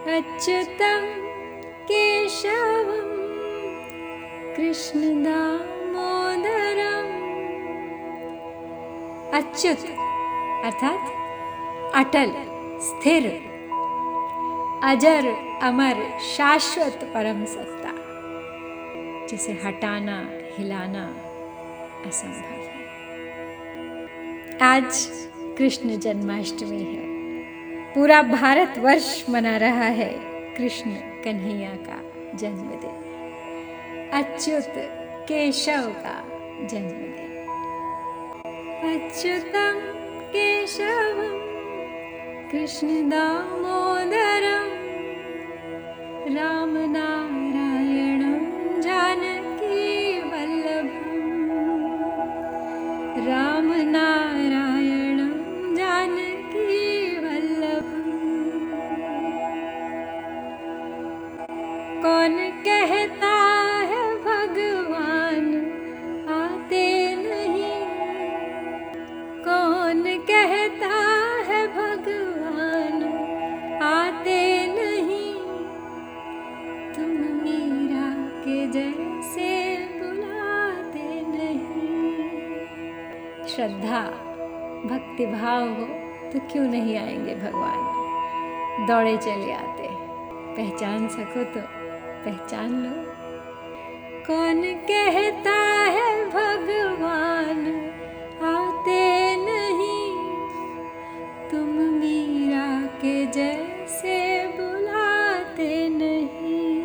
अच्युतं केशवं, कृष्णदामोदरम्। अच्युत, अर्थात अटल, स्थिर। अजर, अमर, शाश्वत परम सत्ता। जिसे हटाना, हिलाना असंभव है। आज कृष्ण जन्माष्टमी है। पूरा भारत वर्ष मना रहा है। कृष्ण कन्हैया का जन्मदिन। अच्युत केशव का जन्मदिन। अच्युतम केशव कृष्ण दामोदरम, राम रामनारायणं कौन कहता है भगवान? आते नहीं। कौन कहता है भगवान? आते नहीं। तुम मीरा के जैसे बुलाते नहीं। श्रद्धा भक्ति भाव हो तो क्यों नहीं आएँगे भगवान? दौड़े चले आते। पहचान सको तो। पहचान लो। कौन कहता है भगवान, आते नहीं? तुम मीरा के जैसे बुलाते नहीं।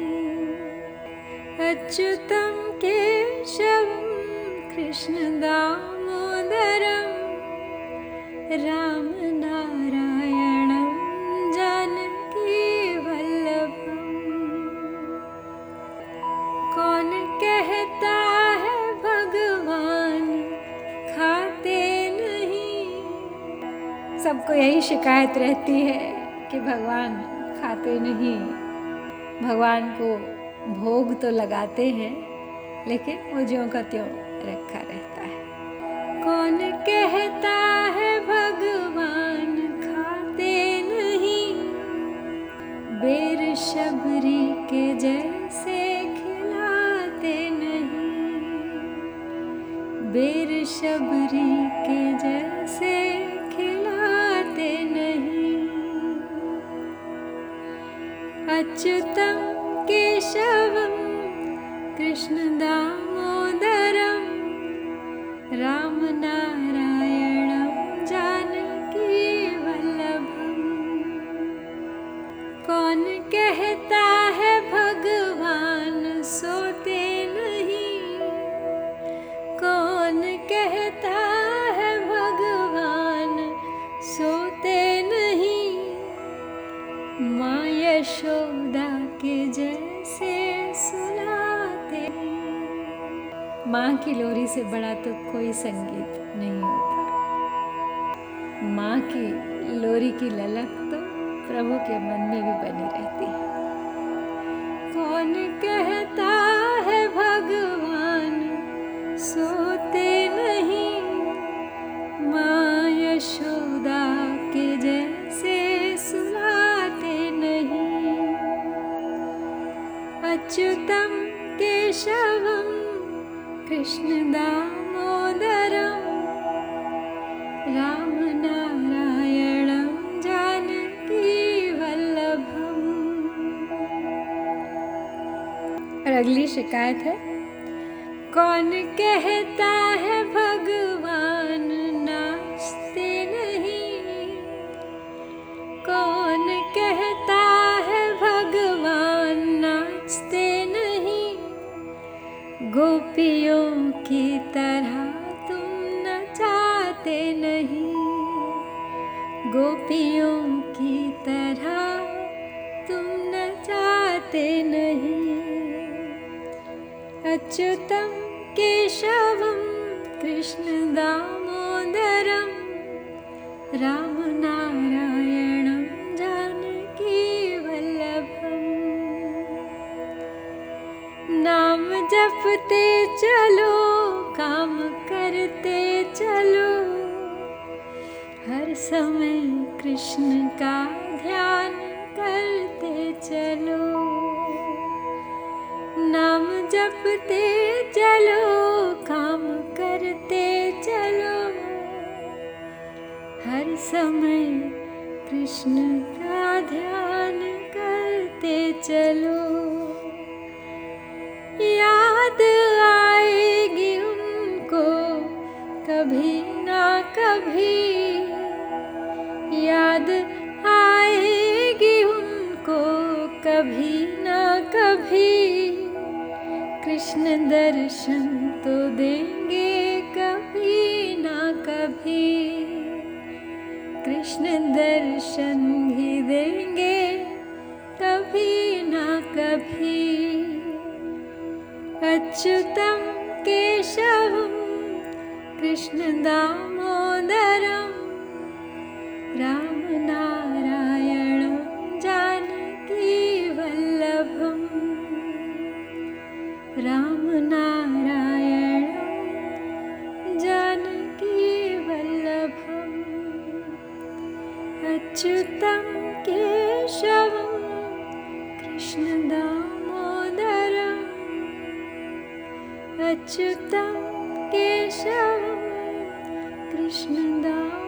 अच्युतम केशवम, कृष्ण दामोदरम, राम नारायणम कहता है, भगवान खाते नहीं। सबको यही शिकायत रहती है कि भगवान खाते नहीं। भगवान को भोग तो लगाते हैं, लेकिन वो ज्यों का त्यों रखा रहता है। कौन कहता है, भगवान खाते नहीं? बेर शबरी के जैसे शबरी के जैसे खिलाते नहीं। अच्युतम केशव कृष्णदामोदरं कहता है भगवान, सोते नहीं। माँ यशोदा के जैसे सुनाते। माँ की लोरी से बड़ा तो कोई संगीत नहीं होता। माँ की लोरी की ललक तो प्रभु के मन में भी बनी रहती है। कौन कहता अच्युतं केशवं कृष्णदामोदरं रामनारायणं जानकीवल्लभम् और अगली शिकायत है? कौन कहता है भगवान? की तरह तुम नचाते नहीं। गोपियों की तरह तुम नचाते नहीं। अच्युतं केशवं कृष्णदामोदरं रामनारायणं नाम जपते चलो, काम करते चलो। हर समय कृष्ण का ध्यान करते चलो। नाम जपते चलो, काम करते चलो। हर समय कृष्ण का ध्यान करते चलो। ना कभी याद आएगी उनको, कभी ना कभी। कृष्ण दर्शन तो देंगे कभी ना कभी। कृष्ण दर्शन भी देंगे कभी ना कभी। अच्युतं केशवं कृष्णदामोदरं रामनारायणं जानकीवल्लभम् रामनारायणं जानकीवल्लभम् अच्युतं केशवं कृष्णदामोदरम् अच्युतं केशव कृष्णदा